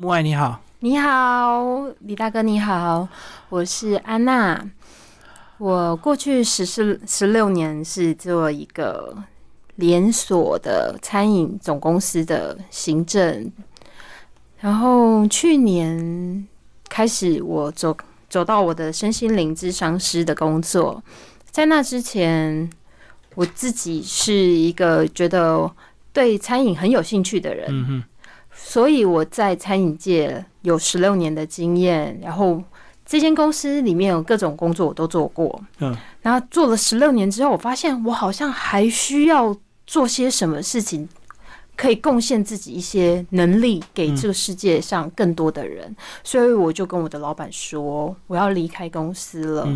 木爱你好，你好，李大哥你好，我是安娜。我过去十四十六年是做一个连锁的餐饮总公司的行政，然后去年开始我走走到我的身心灵智商师的工作，在那之前，我自己是一个觉得对餐饮很有兴趣的人。嗯哼，所以我在餐饮界有十六年的经验，然后这间公司里面有各种工作我都做过，嗯，然后做了十六年之后，我发现我好像还需要做些什么事情，可以贡献自己一些能力给这个世界上更多的人，所以我就跟我的老板说，我要离开公司了，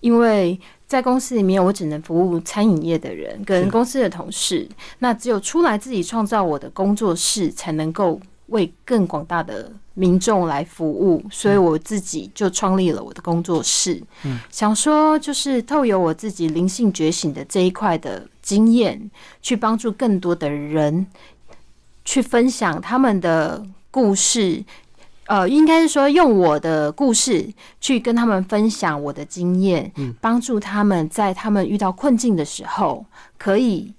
因为在公司里面，我只能服务餐饮业的人跟公司的同事。那只有出来自己创造我的工作室，才能够为更广大的民众来服务。所以我自己就创立了我的工作室，嗯想说就是透由我自己灵性觉醒的这一块的经验，去帮助更多的人去分享他们的故事。呃，应该是说用我的故事去跟他们分享我的经验，嗯帮助他们在他们遇到困境的时候，可以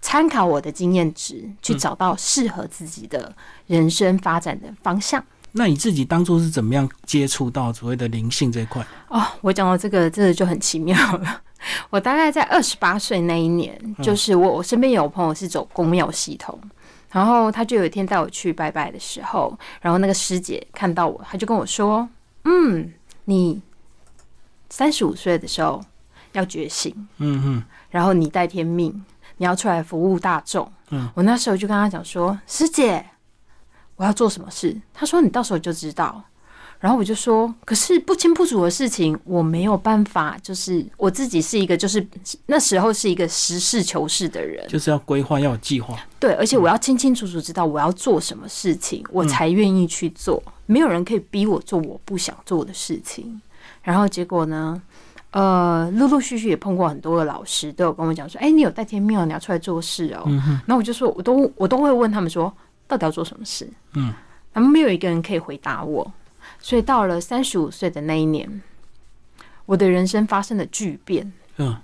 参考我的经验值，去找到适合自己的人生发展的方向。那你自己当初是怎么样接触到所谓的灵性这一块？哦，我讲到这个，真的就很奇妙了。我大概在二十八岁那一年，就是我我身边有朋友是走公庙系统，然后他就有一天带我去拜拜的时候，然后那个师姐看到我，他就跟我说：“嗯，你三十五岁的时候要觉醒，嗯嗯，然后你带天命，你要出来服务大众。”嗯，我那时候就跟他讲说：“师姐，我要做什么事？”他说：“你到时候就知道。”然后我就说：“可是不清不楚的事情，我没有办法。就是我自己是一个，就是那时候是一个实事求是的人，就是要规划，要有计划。对，而且我要清清楚楚知道我要做什么事情，我才愿意去做。没有人可以逼我做我不想做的事情。然后结果呢？呃，陆陆续续也碰过很多的老师，都有跟我讲说：“哎、你有带天命哦，你要出来做事哦。嗯哼，然后我就说，我都我都会问他们说，到底要做什么事？嗯，他们没有一个人可以回答我。所以到了三十五岁的那一年，我的人生发生了巨变。嗯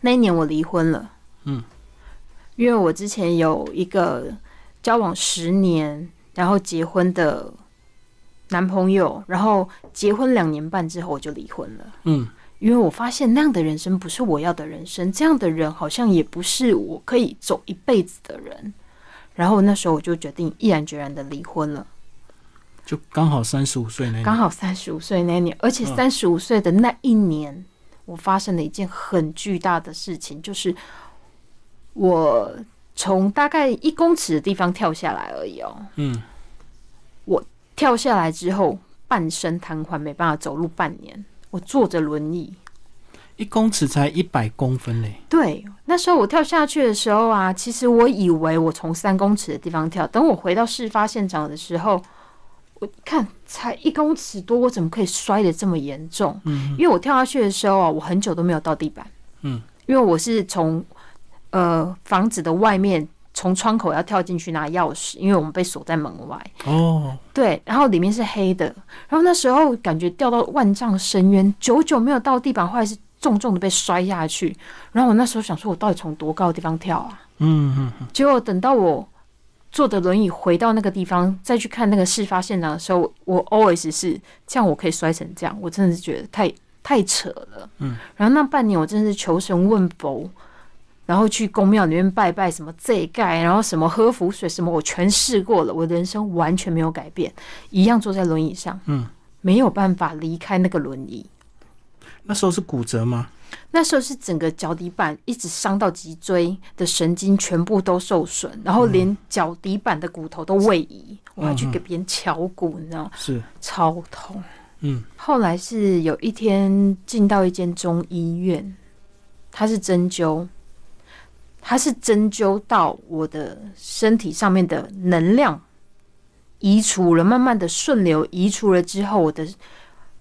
那一年我离婚了，嗯，因为我之前有一个交往十年，然后结婚的男朋友，然后结婚两年半之后我就离婚了。嗯因为我发现那样的人生不是我要的人生，这样的人好像也不是我可以走一辈子的人。然后那时候我就决定毅然决然的离婚了，就刚好三十五岁那年。刚好三十五岁那年，而且三十五岁的那一年，我发生了一件很巨大的事情，就是我从大概一公尺的地方跳下来而已哦。嗯，我跳下来之后，半身瘫痪，没办法走路半年，我坐着轮椅。一公尺才一百公分嘞。对，那时候我跳下去的时候啊，其实我以为我从三公尺的地方跳，等我回到事发现场的时候，我看才一公尺多，我怎么可以摔得这么严重？嗯因为我跳下去的时候啊，我很久都没有到地板。嗯，因为我是从呃房子的外面从窗口要跳进去拿钥匙，因为我们被锁在门外。哦，对，然后里面是黑的，然后那时候感觉掉到万丈深渊，久久没有到地板，后来是重重的被摔下去。然后我那时候想说，我到底从多高的地方跳啊？嗯嗯嗯，结果等到我坐着轮椅回到那个地方，再去看那个事发现场的时候，我 always 是这样，我可以摔成这样，我真的是觉得太太扯了。嗯，然后那半年我真的是求神问佛。然后去宫庙里面拜拜，什么这盖，然后什么喝符水，什么我全试过了，我的人生完全没有改变，一样坐在轮椅上，嗯，没有办法离开那个轮椅。那时候是骨折吗？那时候是整个脚底板一直伤到脊椎的神经全部都受损，然后连脚底板的骨头都位移，我还去给别人敲骨，你知道吗？是，超痛。嗯后来是有一天进到一间中医院，他是针灸，他是针灸到我的身体上面的能量移除了，慢慢的顺流移除了之后，我的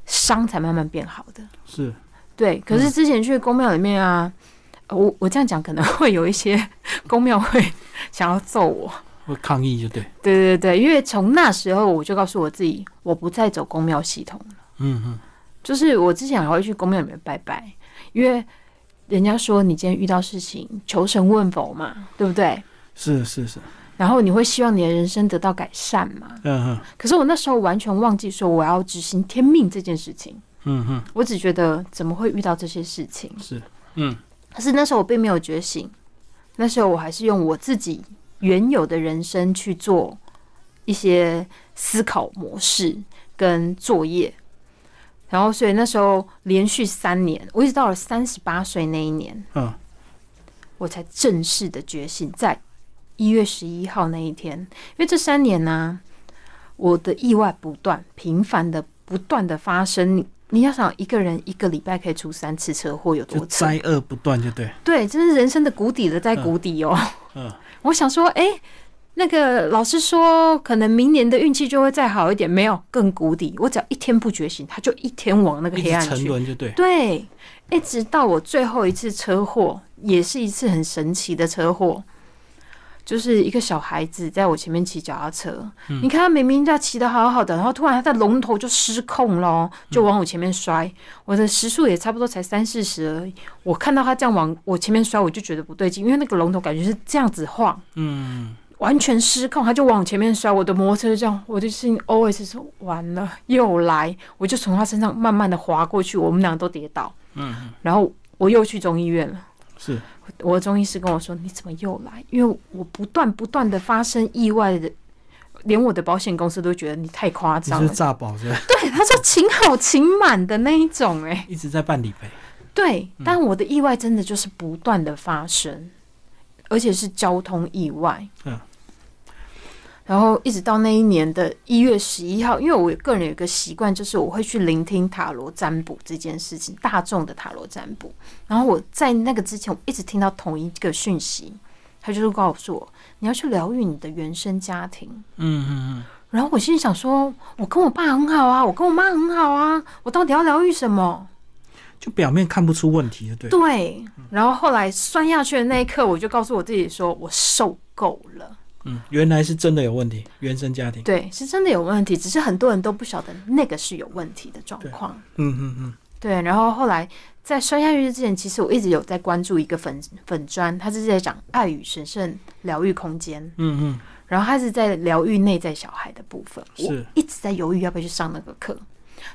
伤才慢慢变好的。是，对，可是之前去宫庙里面啊，呃我我这样讲可能会有一些 宫庙会 想要揍我，会抗议就对，对对对，因为从那时候我就告诉我自己，我不再走公庙系统了。嗯嗯，就是我之前还会去公庙里面拜拜，因为人家说你今天遇到事情，求神问佛嘛，对不对？是是是，然后你会希望你的人生得到改善嘛？嗯嗯。可是我那时候完全忘记说我要执行天命这件事情，嗯嗯，我只觉得怎么会遇到这些事情？是，嗯可是那时候我并没有觉醒，那时候我还是用我自己原有的人生去做一些思考模式跟作业，然后所以那时候连续三年，我一直到了三十八岁那一年，嗯，我才正式的觉醒，在一月十一号那一天，因为这三年呢、我的意外不断、频繁的、不断的发生。你你要想，一个人一个礼拜可以出三次车祸，有多扯？灾厄不断就对，对，这是人生的谷底了，在谷底哦。嗯我想说，哎、那个老师说，可能明年的运气就会再好一点，没有更谷底。我只要一天不觉醒，他就一天往那个黑暗去。沦就对，对，一直到我最后一次车祸，也是一次很神奇的车祸，就是一个小孩子在我前面骑脚踏车，你看他明明在骑的好好的，然后突然他的龙头就失控了，就往我前面摔。我的时速也差不多才三四十而已，我看到他这样往我前面摔，我就觉得不对劲，因为那个龙头感觉是这样子晃。嗯，完全失控，他就往前面摔，我的摩托车就这样，我的心 always 说完了又来，我就从他身上慢慢的滑过去，我们俩都跌倒，嗯，然后我又去中医院了。是，我的中医师跟我说：“你怎么又来？因为我不断不断的发生意外的，连我的保险公司都觉得你太夸张了。诈保是吧？对，他说请好请满的那一种、哎，一直在办理赔，对，但我的意外真的就是不断的发生，而且是交通意外。嗯，然后一直到那一年的一月十一号，因为我个人有一个习惯，就是我会去聆听塔罗占卜这件事情，大众的塔罗占卜。然后我在那个之前，我一直听到同一个讯息，他就是告诉我，你要去疗愈你的原生家庭。嗯嗯嗯然后我心里想说，我跟我爸很好啊，我跟我妈很好啊，我到底要疗愈什么？嗯，就表面看不出问题就对，对，然后后来摔下去的那一刻，我就告诉我自己说，我受够了。嗯，原来是真的有问题，原生家庭，对，是真的有问题，只是很多人都不晓得那个是有问题的状况。嗯嗯嗯，对，然后后来在摔下去之前，其实我一直有在关注一个粉粉砖，他是在讲爱与神圣疗愈空间，嗯嗯，然后他是在疗愈内在小孩的部分。我一直在犹豫要不要去上那个课。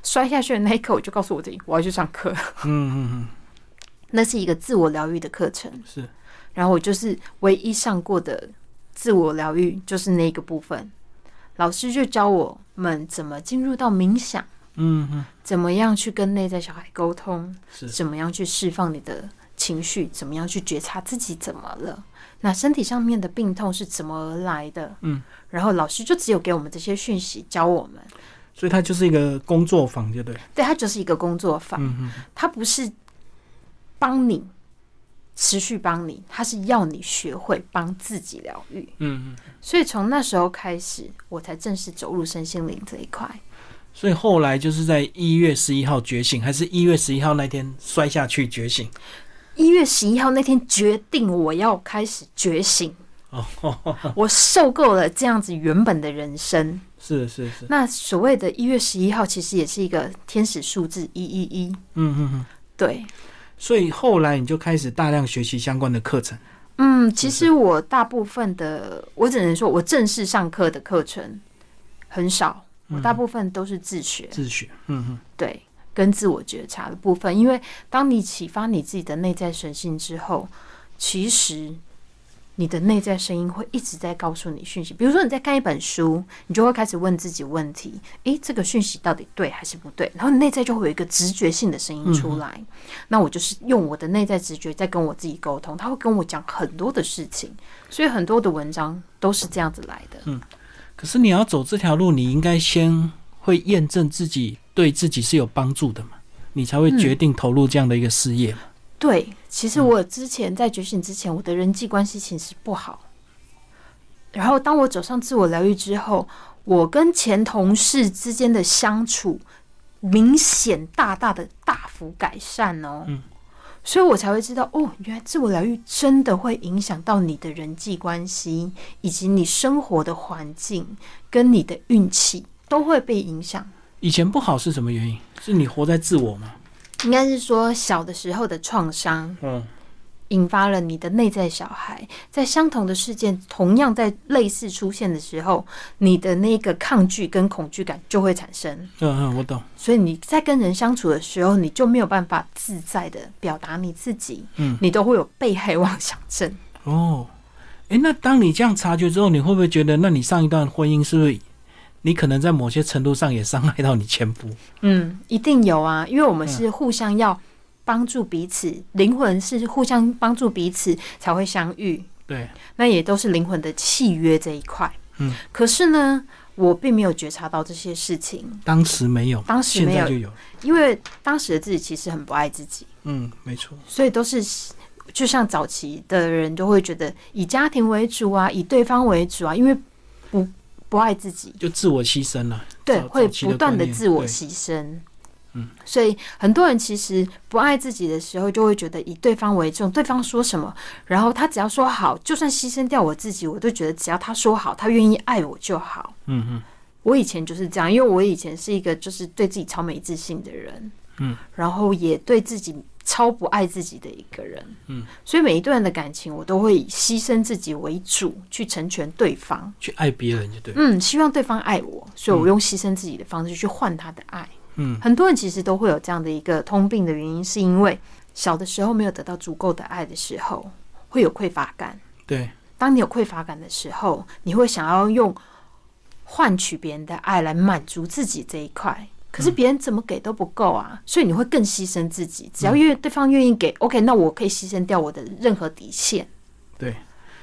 摔下去的那一刻，我就告诉我自己，我要去上课。嗯嗯嗯 那是一个自我疗愈的课程。嗯，是，然后我就是唯一上过的自我疗愈，就是那个部分。老师就教我们怎么进入到冥想，嗯嗯怎么样去跟内在小孩沟通，是，怎么样去释放你的情绪，怎么样去觉察自己怎么了。那身体上面的病痛是怎么而来的？嗯，然后老师就只有给我们这些讯息，教我们。所以它就是一个工作坊就对，对，它就是一个工作坊，嗯嗯它不是帮你持续帮你，他是要你学会帮自己疗愈。嗯嗯，所以从那时候开始，我才正式走入身心灵这一块。所以后来就是在一月十一号觉醒，还是一月十一号那天摔下去觉醒？一月十一号那天，决定我要开始觉醒。哦我受够了这样子原本的人生。是是是，那所谓的一月十一号，其实也是一个天使数字一一一。嗯嗯嗯，对，所以后来你就开始大量学习相关的课程，嗯，其实我大部分的，我只能说我正式上课的课程很少，我大部分都是自学。自学，嗯嗯对，跟自我觉察的部分，因为当你启发你自己的内在神性之后，其实你的内在声音会一直在告诉你讯息。比如说你在看一本书，你就会开始问自己问题：诶，这个讯息到底对还是不对？然后你内在就会有一个直觉性的声音出来。那我就是用我的内在直觉在跟我自己沟通，他会跟我讲很多的事情，所以很多的文章都是这样子来的。嗯可是你要走这条路，你应该先会验证自己对自己是有帮助的嘛，你才会决定投入这样的一个事业嘛。对，其实我之前在觉醒之前，我的人际关系其实不好。然后当我走上自我疗愈之后，我跟前同事之间的相处明显大大的大幅改善哦。嗯所以我才会知道，哦，原来自我疗愈真的会影响到你的人际关系，以及你生活的环境跟你的运气都会被影响。以前不好是什么原因？是你活在自我吗？应该是说小的时候的创伤，嗯，引发了你的内在小孩，在相同的事件同样在类似出现的时候，你的那个抗拒跟恐惧感就会产生。嗯嗯，我懂。所以你在跟人相处的时候，你就没有办法自在的表达你自己，嗯，你都会有被害妄想症。哦，诶，那当你这样察觉之后，你会不会觉得，那你上一段婚姻是不是你可能在某些程度上也伤害到你前夫？嗯，一定有啊，因为我们是互相要帮助彼此，灵魂是互相帮助彼此才会相遇，对，那也都是灵魂的契约这一块。嗯，可是呢，我并没有觉察到这些事情，当时没有，当时没有现在就有。因为当时的自己其实很不爱自己，嗯，没错。所以都是就像早期的人都会觉得以家庭为主啊，以对方为主啊，因为不不爱自己，就自我牺牲了。对，会不断的自我牺牲。嗯，所以很多人其实不爱自己的时候，就会觉得以对方为重，对方说什么，然后他只要说好，就算牺牲掉我自己，我都觉得只要他说好，他愿意爱我就好。嗯嗯，我以前就是这样，因为我以前是一个就是对自己超没自信的人，嗯，然后也对自己超不爱自己的一个人，嗯，所以每一段的感情我都会以牺牲自己为主去成全对方，去爱别人就对。嗯，希望对方爱我，所以我用牺牲自己的方式去换他的爱。嗯很多人其实都会有这样的一个通病的原因，是因为小的时候没有得到足够的爱的时候，会有匮乏感。对，当你有匮乏感的时候，你会想要用换取别人的爱来满足自己这一块。可是别人怎么给都不够啊，所以你会更牺牲自己。只要愿对方愿意给，OK，那我可以牺牲掉我的任何底线。对，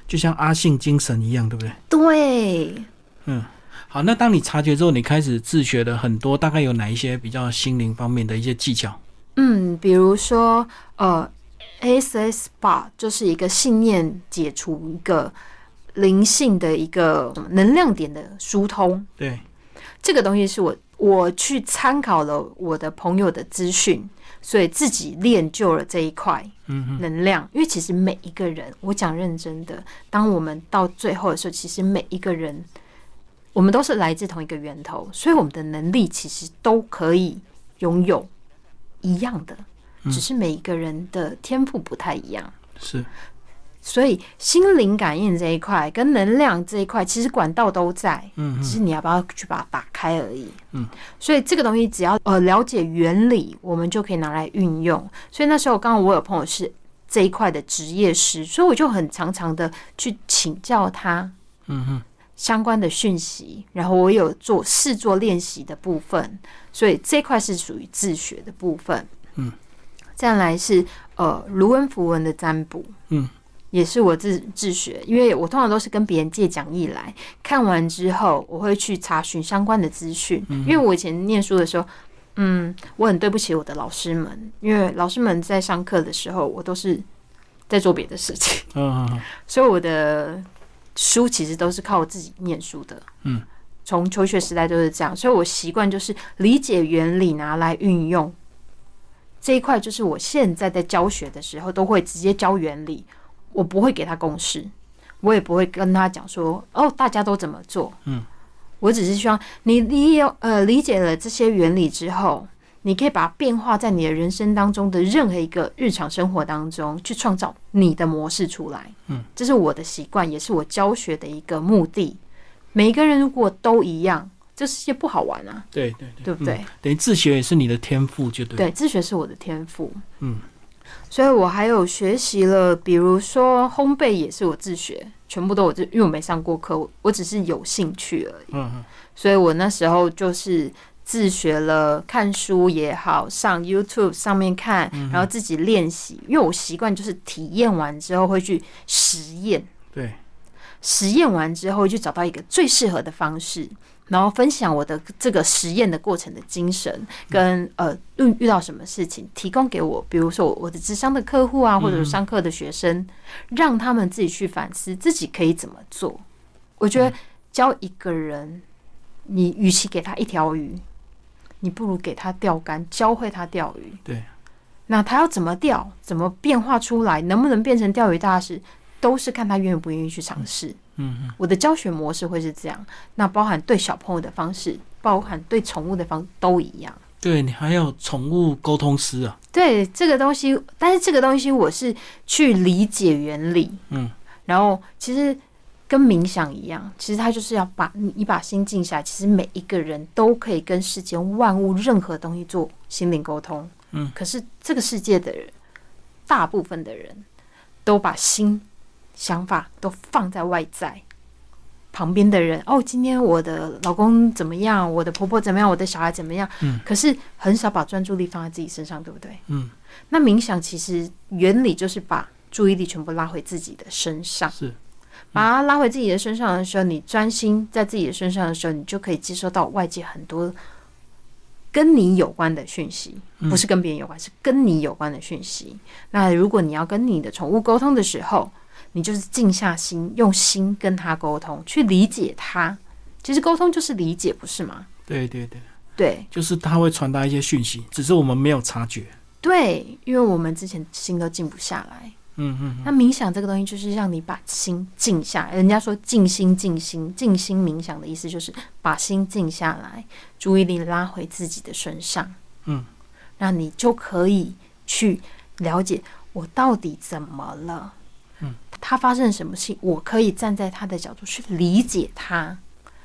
就像阿信精神一样，对不对？对，嗯，好，那当你察觉之后，你开始自学了很多，大概有哪一些比较心灵方面的一些技巧？嗯，比如说，呃，ASS bar 就是一个信念解除一个灵性的一个能量点的疏通。对，这个东西是我我去参考了我的朋友的资讯，所以自己练就了这一块能量。因为其实每一个人，我讲认真的，当我们到最后的时候，其实每一个人，我们都是来自同一个源头，所以我们的能力其实都可以拥有一样的，只是每一个人的天赋不太一样。是，所以心灵感应这一块跟能量这一块，其实管道都在，嗯只是你要不要去把它打开而已。嗯，所以这个东西只要呃了解原理，我们就可以拿来运用。所以那时候刚刚我有朋友是这一块的职业师，所以我就很常常的去请教他嗯哼，相关的讯息，然后我有做试做练习的部分，所以这一块是属于自学的部分。嗯，再来是呃卢恩符文的占卜，嗯，也是我自自学，因为我通常都是跟别人借讲义来看完之后，我会去查询相关的资讯，因为我以前念书的时候。嗯，我很对不起我的老师们，因为老师们在上课的时候，我都是在做别的事情。嗯嗯所以我的书其实都是靠我自己念书的。嗯，从求学时代都是这样，所以我习惯就是理解原理拿来运用这一块。就是我现在在教学的时候都会直接教原理，我不会给他公式，我也不会跟他讲说哦大家都怎么做。嗯，我只是希望你理有呃理解了这些原理之后。你可以把它变化在你的人生当中的任何一个日常生活当中，去创造你的模式出来。嗯，这是我的习惯，也是我教学的一个目的。每一个人如果都一样，这世界不好玩啊，对对对，对不对？嗯等于自学也是你的天赋，就对。，对，自学是我的天赋。嗯，所以我还有学习了，比如说烘焙也是我自学，全部都我自，因为我没上过课，我我只是有兴趣而已。嗯嗯所以我那时候就是自学了，看书也好，上 YouTube 上面看，然后自己练习。因为我习惯就是体验完之后会去实验，对，实验完之后就找到一个最适合的方式，然后分享我的这个实验的过程的精神，跟呃遇遇到什么事情，提供给我，比如说我我的智商的客户啊，或者是上课的学生，让他们自己去反思自己可以怎么做。我觉得教一个人，你与其给他一条鱼，你不如给他钓竿，教会他钓鱼。对，那他要怎么钓，怎么变化出来，能不能变成钓鱼大师，都是看他愿不愿意去尝试。嗯嗯，我的教学模式会是这样，那包含对小朋友的方式，包含对宠物的方都一样。对你还有宠物沟通师啊，对这个东西，但是这个东西我是去理解原理，嗯，然后其实跟冥想一样，其实它就是要把你你把心静下来，其实每一个人都可以跟世间万物任何东西做心灵沟通，嗯，可是这个世界的人，大部分的人都把心想法都放在外在。旁边的人哦，今天我的老公怎么样？我的婆婆怎么样？我的小孩怎么样？嗯，可是很少把专注力放在自己身上，对不对？嗯，那冥想其实原理就是把注意力全部拉回自己的身上，是，把它拉回自己的身上的时候，你专心在自己的身上的时候，你就可以接收到外界很多跟你有关的讯息，嗯不是跟别人有关，是跟你有关的讯息。那如果你要跟你的宠物沟通的时候，你就是静下心，用心跟他沟通，去理解他。其实沟通就是理解，不是吗？对对对，对就是他会传达一些讯息，只是我们没有察觉。对，因为我们之前心都静不下来。嗯嗯那冥想这个东西就是让你把心静下来。人家说静心、静心、静心冥想的意思就是把心静下来，注意力拉回自己的身上。嗯，那你就可以去了解我到底怎么了。嗯，他发生什么事情，我可以站在他的角度去理解他，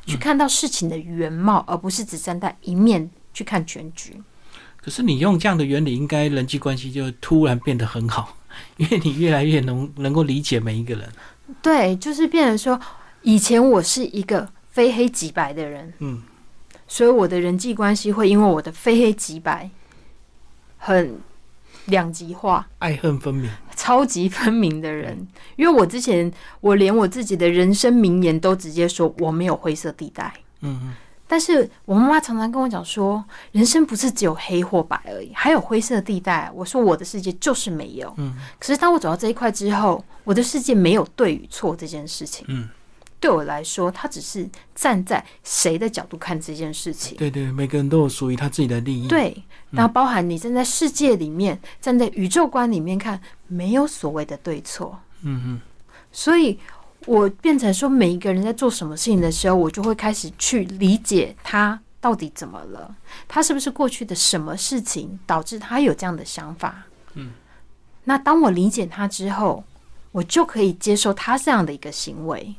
去看到事情的原貌，而不是只站在一面去看全局。可是你用这样的原理，应该人际关系就突然变得很好，因为你越来越能能够理解每一个人。对，就是变成说，以前我是一个非黑即白的人，嗯，所以我的人际关系会因为我的非黑即白很两极化、爱恨分明。超级分明的人。因为我之前我连我自己的人生名言都直接说我没有灰色地带。嗯嗯，但是我妈妈常常跟我讲说，人生不是只有黑或白而已，还有灰色地带。我说我的世界就是没有。嗯，可是当我走到这一块之后，我的世界没有对与错这件事情。嗯，对我来说，他只是站在谁的角度看这件事情。对对，每个人都有属于他自己的利益。，对，那包含你站在世界里面，站在宇宙观里面看，没有所谓的对错。嗯嗯，所以我变成说，每一个人在做什么事情的时候，我就会开始去理解他到底怎么了，他是不是过去的什么事情导致他有这样的想法。嗯，那当我理解他之后，我就可以接受他这样的一个行为，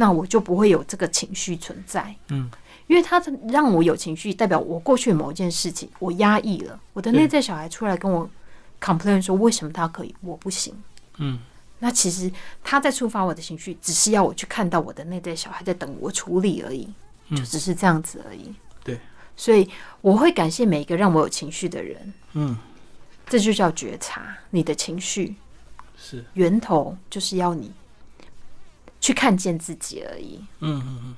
那我就不会有这个情绪存在。嗯，因为他让我有情绪，代表我过去某一件事情我压抑了，我的内在小孩出来跟我 complain 说，为什么他可以，我不行。嗯，那其实他在触发我的情绪，只是要我去看到我的内在小孩在等我处理而已，嗯就只是这样子而已。对，所以我会感谢每一个让我有情绪的人，嗯，这就叫觉察你的情绪是，源头，就是要你去看见自己而已。嗯嗯嗯。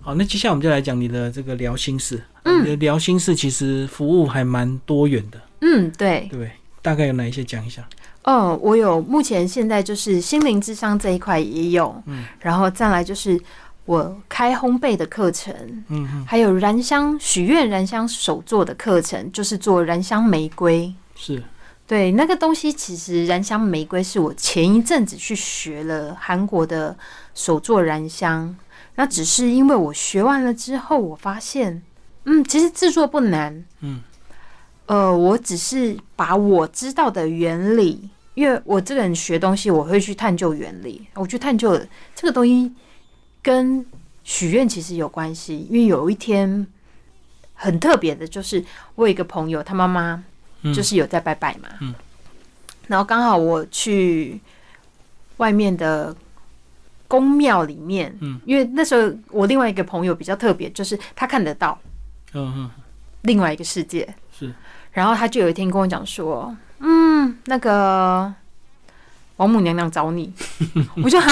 好，那接下来我们就来讲你的这个聊心事。嗯你的聊心事其实服务还蛮多元的，嗯，对对，大概有哪一些讲一下？哦，我有目前现在就是心灵智商这一块也有，嗯，然后再来就是我开烘焙的课程，嗯嗯，还有燃香许愿燃香手作的课程，就是做燃香玫瑰。是，对，那个东西其实燃香玫瑰是我前一阵子去学了韩国的手做燃香，那只是因为我学完了之后，我发现，嗯，其实制作不难，嗯，呃，我只是把我知道的原理，因为我这个人学东西，我会去探究原理，我去探究这个东西跟许愿其实有关系，因为有一天很特别的，就是我有一个朋友，他妈妈嗯就是有在拜拜嘛，嗯。然后刚好我去外面的宫庙里面，嗯，因为那时候我另外一个朋友比较特别，就是他看得到嗯嗯，另外一个世界，是，然后他就有一天跟我讲说，嗯，那个王母娘娘找你，我就哈，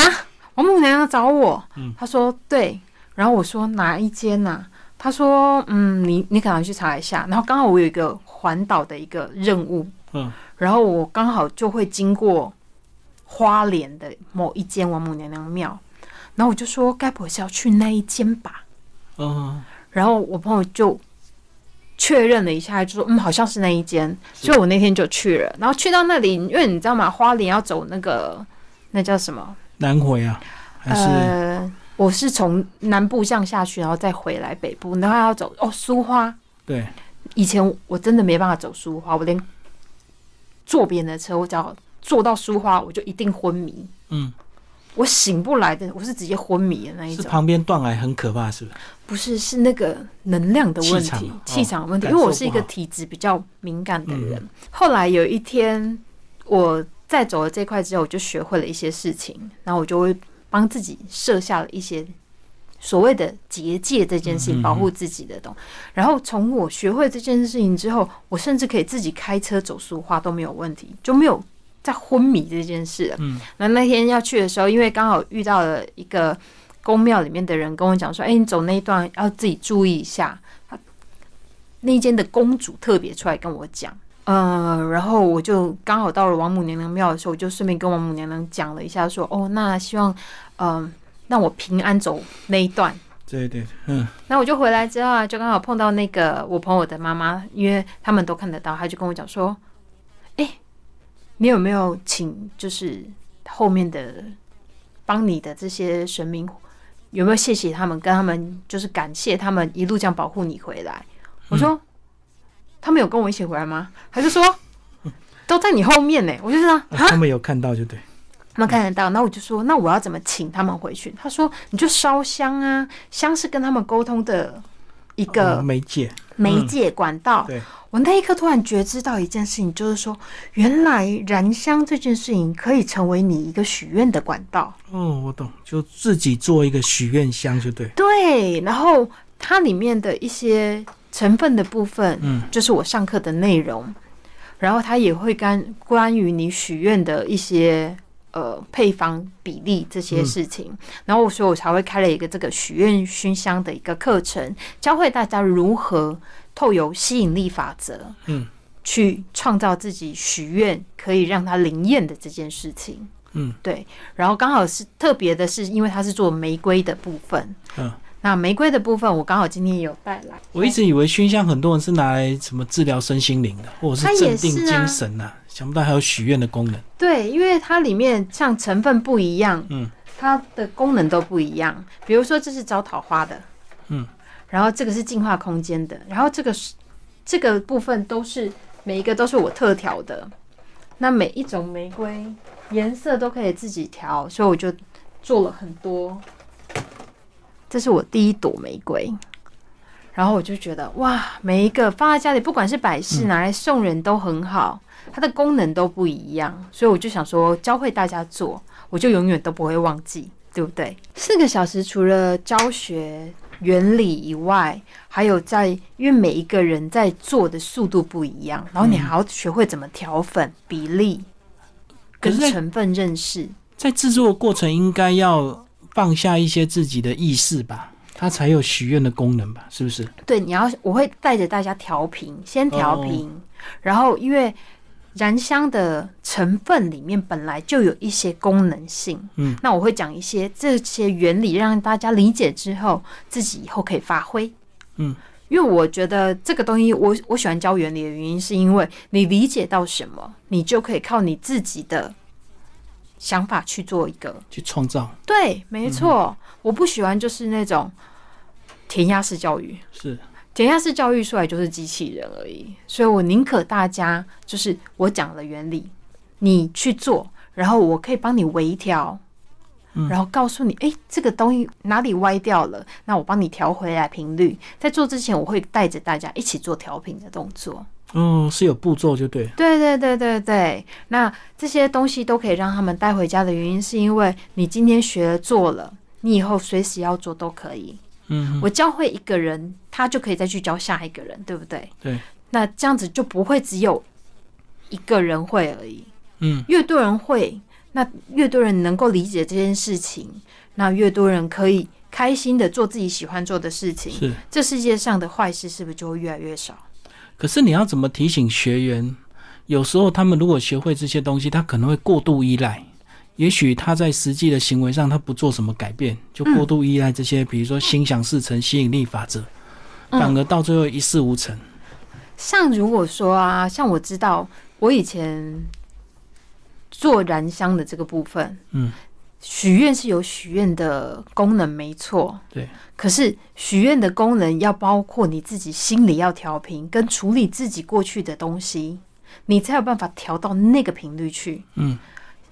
王母娘娘找我，嗯。他说对，然后我说哪一间呐、他说嗯，你你可能去查一下，然后刚好我有一个环岛的一个任务，嗯然后我刚好就会经过花莲的某一间王母娘娘庙，然后我就说该不会是要去那一间吧？嗯然后我朋友就确认了一下，就说嗯，好像是那一间，所以我那天就去了。然后去到那里，因为你知道吗？花莲要走那个那叫什么？南回啊，还是、呃，我是从南部向下去，然后再回来北部，然后要走哦苏花。对，以前我真的没办法走苏花，我连坐别人的车，我只要坐到苏花，我就一定昏迷。嗯，我醒不来的，我是直接昏迷的那一种。是旁边断崖很可怕，是不是？不是，是那个能量的问题气场问题。因为我是一个体质比较敏感的人。嗯后来有一天，我在走了这块之后，我就学会了一些事情，然后我就会帮自己设下了一些所谓的结界这件事情，保护自己的东。然后从我学会这件事情之后，我甚至可以自己开车走苏花都没有问题，就没有在昏迷这件事了。嗯，那那天要去的时候，因为刚好遇到了一个宫庙里面的人跟我讲说：“哎、你走那一段要自己注意一下。”他那一间的公主特别出来跟我讲，呃，然后我就刚好到了王母娘娘庙的时候，我就顺便跟王母娘娘讲了一下，说：“哦，那希望嗯、让我平安走那一段。”对对，嗯那我就回来之后啊，就刚好碰到那个我朋友的妈妈，因为他们都看得到，他就跟我讲说：“哎、你有没有请就是后面的帮你的这些神明，有没有谢谢他们，跟他们就是感谢他们一路这样保护你回来？”我说：“他们有跟我一起回来吗？”还是说：“都在你后面呢。”我就说：“啊他们有看到就对，他们看得到，那我就说，那我要怎么请他们回去？他说，你就烧香啊，香是跟他们沟通的一哦个媒介，媒介管道。对，我那一刻突然觉知到一件事情，就是说，原来燃香这件事情可以成为你一个许愿的管道。哦，我懂，就自己做一个许愿箱就对，对，然后它里面的一些成分的部分，嗯，就是我上课的内容，然后它也会关关于你许愿的一些呃配方比例这些事情，然后所以我才会开了一个这个许愿熏香的一个课程，教会大家如何透由吸引力法则，嗯，去创造自己许愿可以让它灵验的这件事情。嗯，对，然后刚好是特别的是，因为它是做玫瑰的部分，嗯，那玫瑰的部分我刚好今天也有带来，我一直以为熏香很多人是拿来什么治疗身心灵的，或者是镇定精神呐、想不到还有许愿的功能。对，因为它里面像成分不一样，嗯，它的功能都不一样。比如说这是招桃花的，嗯，然后这个是净化空间的，然后这个是这个部分都是每一个都是我特调的。那每一种玫瑰颜色都可以自己调，所以我就做了很多。这是我第一朵玫瑰，然后我就觉得哇，每一个放在家里，不管是摆饰拿来送人都很好。它的功能都不一样，所以我就想说教会大家做，我就永远都不会忘记，对不对？四个小时除了教学原理以外，还有在因为每一个人在做的速度不一样，然后你还要学会怎么调粉比例跟成分认识。在制作的过程应该要放下一些自己的意识吧，它才有许愿的功能吧？是不是？对，你要我会带着大家调频，先调频，然后因为燃香的成分里面本来就有一些功能性，嗯，那我会讲一些这些原理，让大家理解之后，自己以后可以发挥，嗯，因为我觉得这个东西我我喜欢教原理的原因，是因为你理解到什么，你就可以靠你自己的想法去做一个。去创造。对，没错，我不喜欢就是那种填鸭式教育。是。填鸭式教育出来就是机器人而已，所以我宁可大家就是我讲的原理，你去做，然后我可以帮你微调，嗯。然后告诉你，诶，这个东西哪里歪掉了，那我帮你调回来频率。在做之前，我会带着大家一起做调频的动作。哦，是有步骤就对了。对对对对对，那这些东西都可以让他们带回家的原因，是因为你今天学了做了，你以后随时要做都可以。嗯，我教会一个人，他就可以再去教下一个人，对不对？对，那这样子就不会只有一个人会而已。嗯，越多人会，那越多人能够理解这件事情，那越多人可以开心的做自己喜欢做的事情。是。这世界上的坏事是不是就会越来越少？可是你要怎么提醒学员？有时候他们如果学会这些东西，他可能会过度依赖。也许他在实际的行为上，他不做什么改变，就过度依赖这些，比如说心想事成、吸引力法则，嗯反而到最后一事无成。像如果说啊，像我知道我以前做燃香的这个部分，嗯，许愿是有许愿的功能，没错。对。可是许愿的功能要包括你自己心里要调频，跟处理自己过去的东西，你才有办法调到那个频率去。嗯。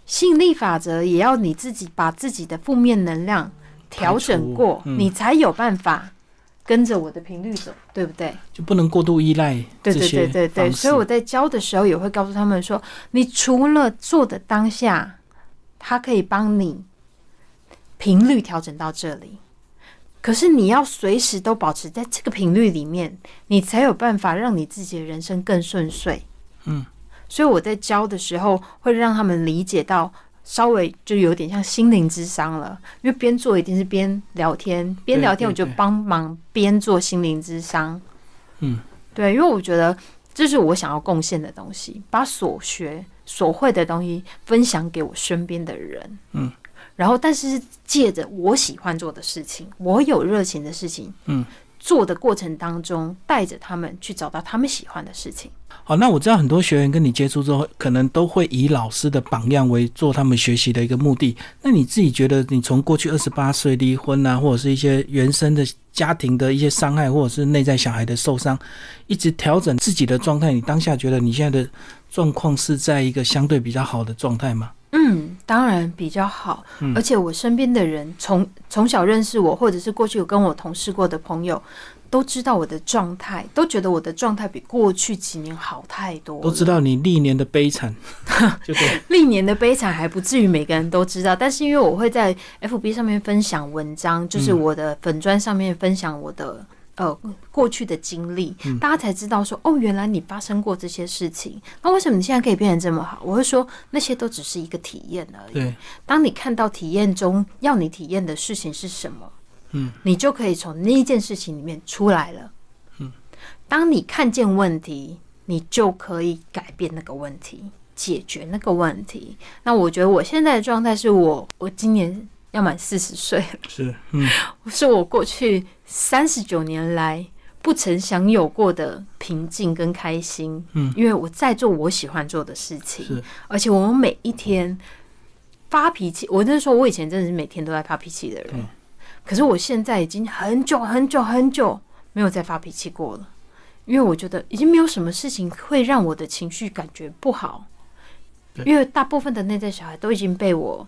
吸引力法则也要你自己把自己的负面能量调整过，嗯你才有办法跟着我的频率走，对不对？就不能过度依赖对对对对对，所以我在教的时候也会告诉他们说，你除了做的当下，它可以帮你频率调整到这里，可是你要随时都保持在这个频率里面，你才有办法让你自己的人生更顺遂。嗯，所以我在教的时候会让他们理解到。稍微就有点像心灵之商了，因为边做一定是边聊天，边聊天我就帮忙边做心灵之商。嗯，对，因为我觉得这是我想要贡献的东西，把所学所会的东西分享给我身边的人。嗯，然后但是是借着我喜欢做的事情，我有热情的事情，嗯，做的过程当中，带着他们去找到他们喜欢的事情。好，那我知道很多学员跟你接触之后，可能都会以老师的榜样为做他们学习的一个目的。那你自己觉得，你从过去二十八岁离婚啊，或者是一些原生的家庭的一些伤害，或者是内在小孩的受伤，一直调整自己的状态，你当下觉得你现在的状况是在一个相对比较好的状态吗？嗯，当然比较好，嗯而且我身边的人从从小认识我，或者是过去有跟我同事过的朋友，都知道我的状态，都觉得我的状态比过去几年好太多。都知道你历年的悲惨，就对，历年的悲惨还不至于每个人都知道，但是因为我会在 FB 上面分享文章，就是嗯我的粉砖上面分享我的。呃，过去的经历，嗯大家才知道说，哦，原来你发生过这些事情。那为什么你现在可以变得这么好？我会说，那些都只是一个体验而已。对，当你看到体验中要你体验的事情是什么，嗯，你就可以从那一件事情里面出来了。嗯，当你看见问题，你就可以改变那个问题，解决那个问题。那我觉得我现在的状态是我，我今年要满四十岁了，是，嗯，是我过去三十九年来不曾享有过的平静跟开心。嗯，因为我在做我喜欢做的事情。是，而且我们每一天发脾气，我就是说，我以前真的是每天都在发脾气的人，嗯。可是我现在已经很久很久很久没有再发脾气过了，因为我觉得已经没有什么事情会让我的情绪感觉不好，因为大部分的内在小孩都已经被我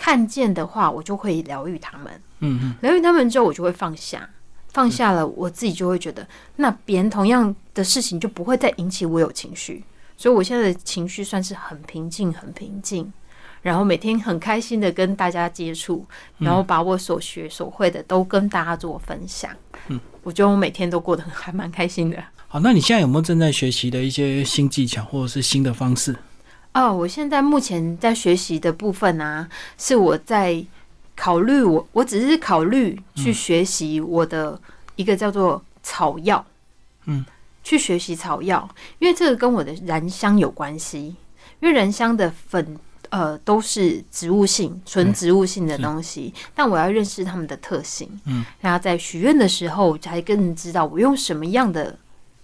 看见的话，我就会疗愈他们，嗯嗯，疗愈他们之后，我就会放下。放下了，我自己就会觉得，那别人同样的事情就不会再引起我有情绪，所以我现在的情绪算是很平静，很平静。然后每天很开心的跟大家接触，然后把我所学所会的都跟大家做分享。嗯，我觉得我每天都过得还蛮开心的。好，那你现在有没有正在学习的一些新技巧或者是新的方式？哦，我现在目前在学习的部分啊，是我在考虑我，我只是考虑去学习我的一个叫做草药，嗯，去学习草药，因为这个跟我的燃香有关系，因为燃香的粉。呃，都是植物性、纯植物性的东西，但我要认识它们的特性，嗯，然后在许愿的时候，才更知道我用什么样的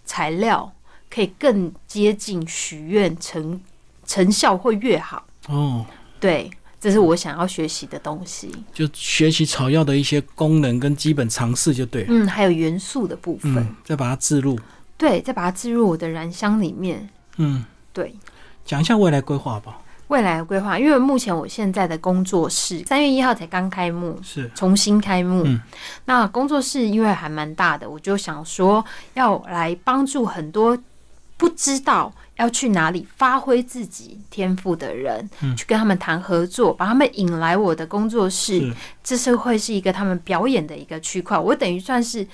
材料可以更接近许愿成成效会越好。哦，对，这是我想要学习的东西。就学习草药的一些功能跟基本常识就对了。嗯，还有元素的部分，嗯，再把它置入。对，再把它置入我的燃香里面。嗯，对，讲一下未来规划吧。未来的规划，因为目前我现在的工作室三月一号才刚开幕，是，重新开幕。嗯那工作室因为还蛮大的，我就想说要来帮助很多不知道要去哪里发挥自己天赋的人，嗯。去跟他们谈合作，把他们引来我的工作室。是，这是会是一个他们表演的一个区块，我等于算是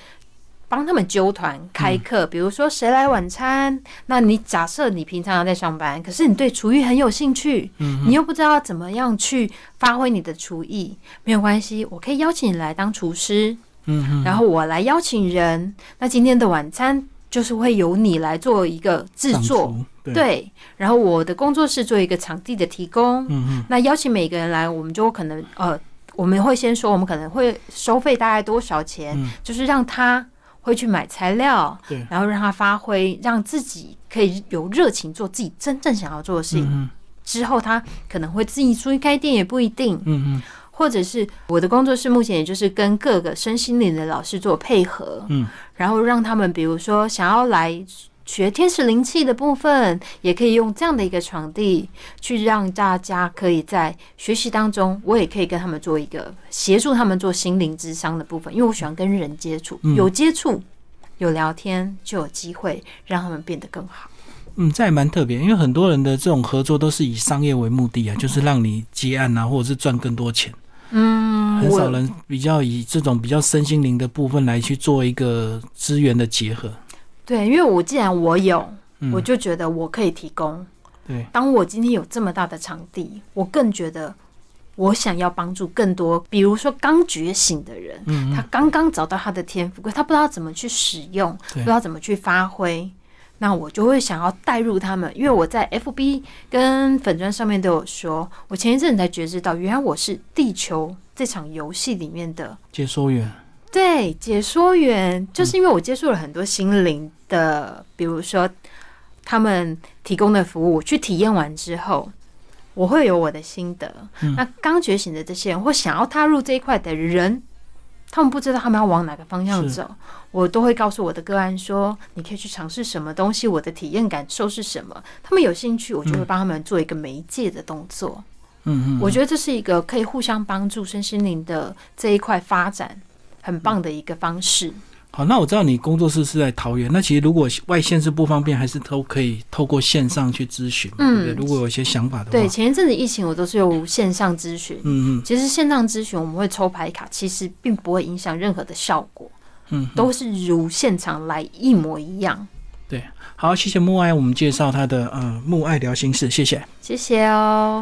帮他们揪团开课，比如说谁来晚餐，那你假设你平常要在上班，可是你对厨艺很有兴趣，嗯你又不知道怎么样去发挥你的厨艺，没有关系，我可以邀请你来当厨师，然后我来邀请人，那今天的晚餐就是会由你来做一个制作。对，对，然后我的工作室做一个场地的提供，嗯嗯，那邀请每个人来，我们就可能呃，我们会先说我们可能会收费大概多少钱，嗯。就是让他会去买材料，对，然后让他发挥，让自己可以有热情做自己真正想要做的事情。嗯之后他可能会自己出去开店，也不一定。嗯嗯或者是我的工作室目前也就是跟各个身心灵的老师做配合，嗯，然后让他们比如说想要来学天使灵气的部分，也可以用这样的一个场地去让大家可以在学习当中，我也可以跟他们做一个协助他们做心灵智商的部分，因为我喜欢跟人接触，嗯有接触。有聊天就有机会让他们变得更好。嗯，这还蛮特别，因为很多人的这种合作都是以商业为目的啊，就是让你接案啊，或者是赚更多钱。嗯，很少人比较以这种比较身心灵的部分来去做一个资源的结合。对，因为我既然我有，嗯我就觉得我可以提供。对，当我今天有这么大的场地，我更觉得我想要帮助更多，比如说刚觉醒的人，嗯他刚刚找到他的天赋，可他不知道怎么去使用，不知道怎么去发挥。那我就会想要带入他们，因为我在 FB 跟粉砖上面都有说，我前一阵才觉知到，原来我是地球这场游戏里面的解说员。对，解说员就是因为我接触了很多心灵的，比如说他们提供的服务，去体验完之后，我会有我的心得。嗯那刚觉醒的这些人，或想要踏入这一块的人，他们不知道他们要往哪个方向走，我都会告诉我的个案说，你可以去尝试什么东西，我的体验感受是什么。他们有兴趣，我就会帮他们做一个媒介的动作。嗯嗯，我觉得这是一个可以互相帮助身心灵的这一块发展很棒的一个方式。好，那我知道你工作室是在桃园，那其实如果外县是不方便，还是都可以透过线上去咨询嘛，嗯对不对？如果有一些想法的话，对，前一阵子疫情我都是用线上咨询。嗯嗯其实线上咨询我们会抽牌卡，其实并不会影响任何的效果，嗯，都是如现场来一模一样。对好，谢谢木爱，我们介绍他的呃木爱聊心事，谢谢。谢谢哦。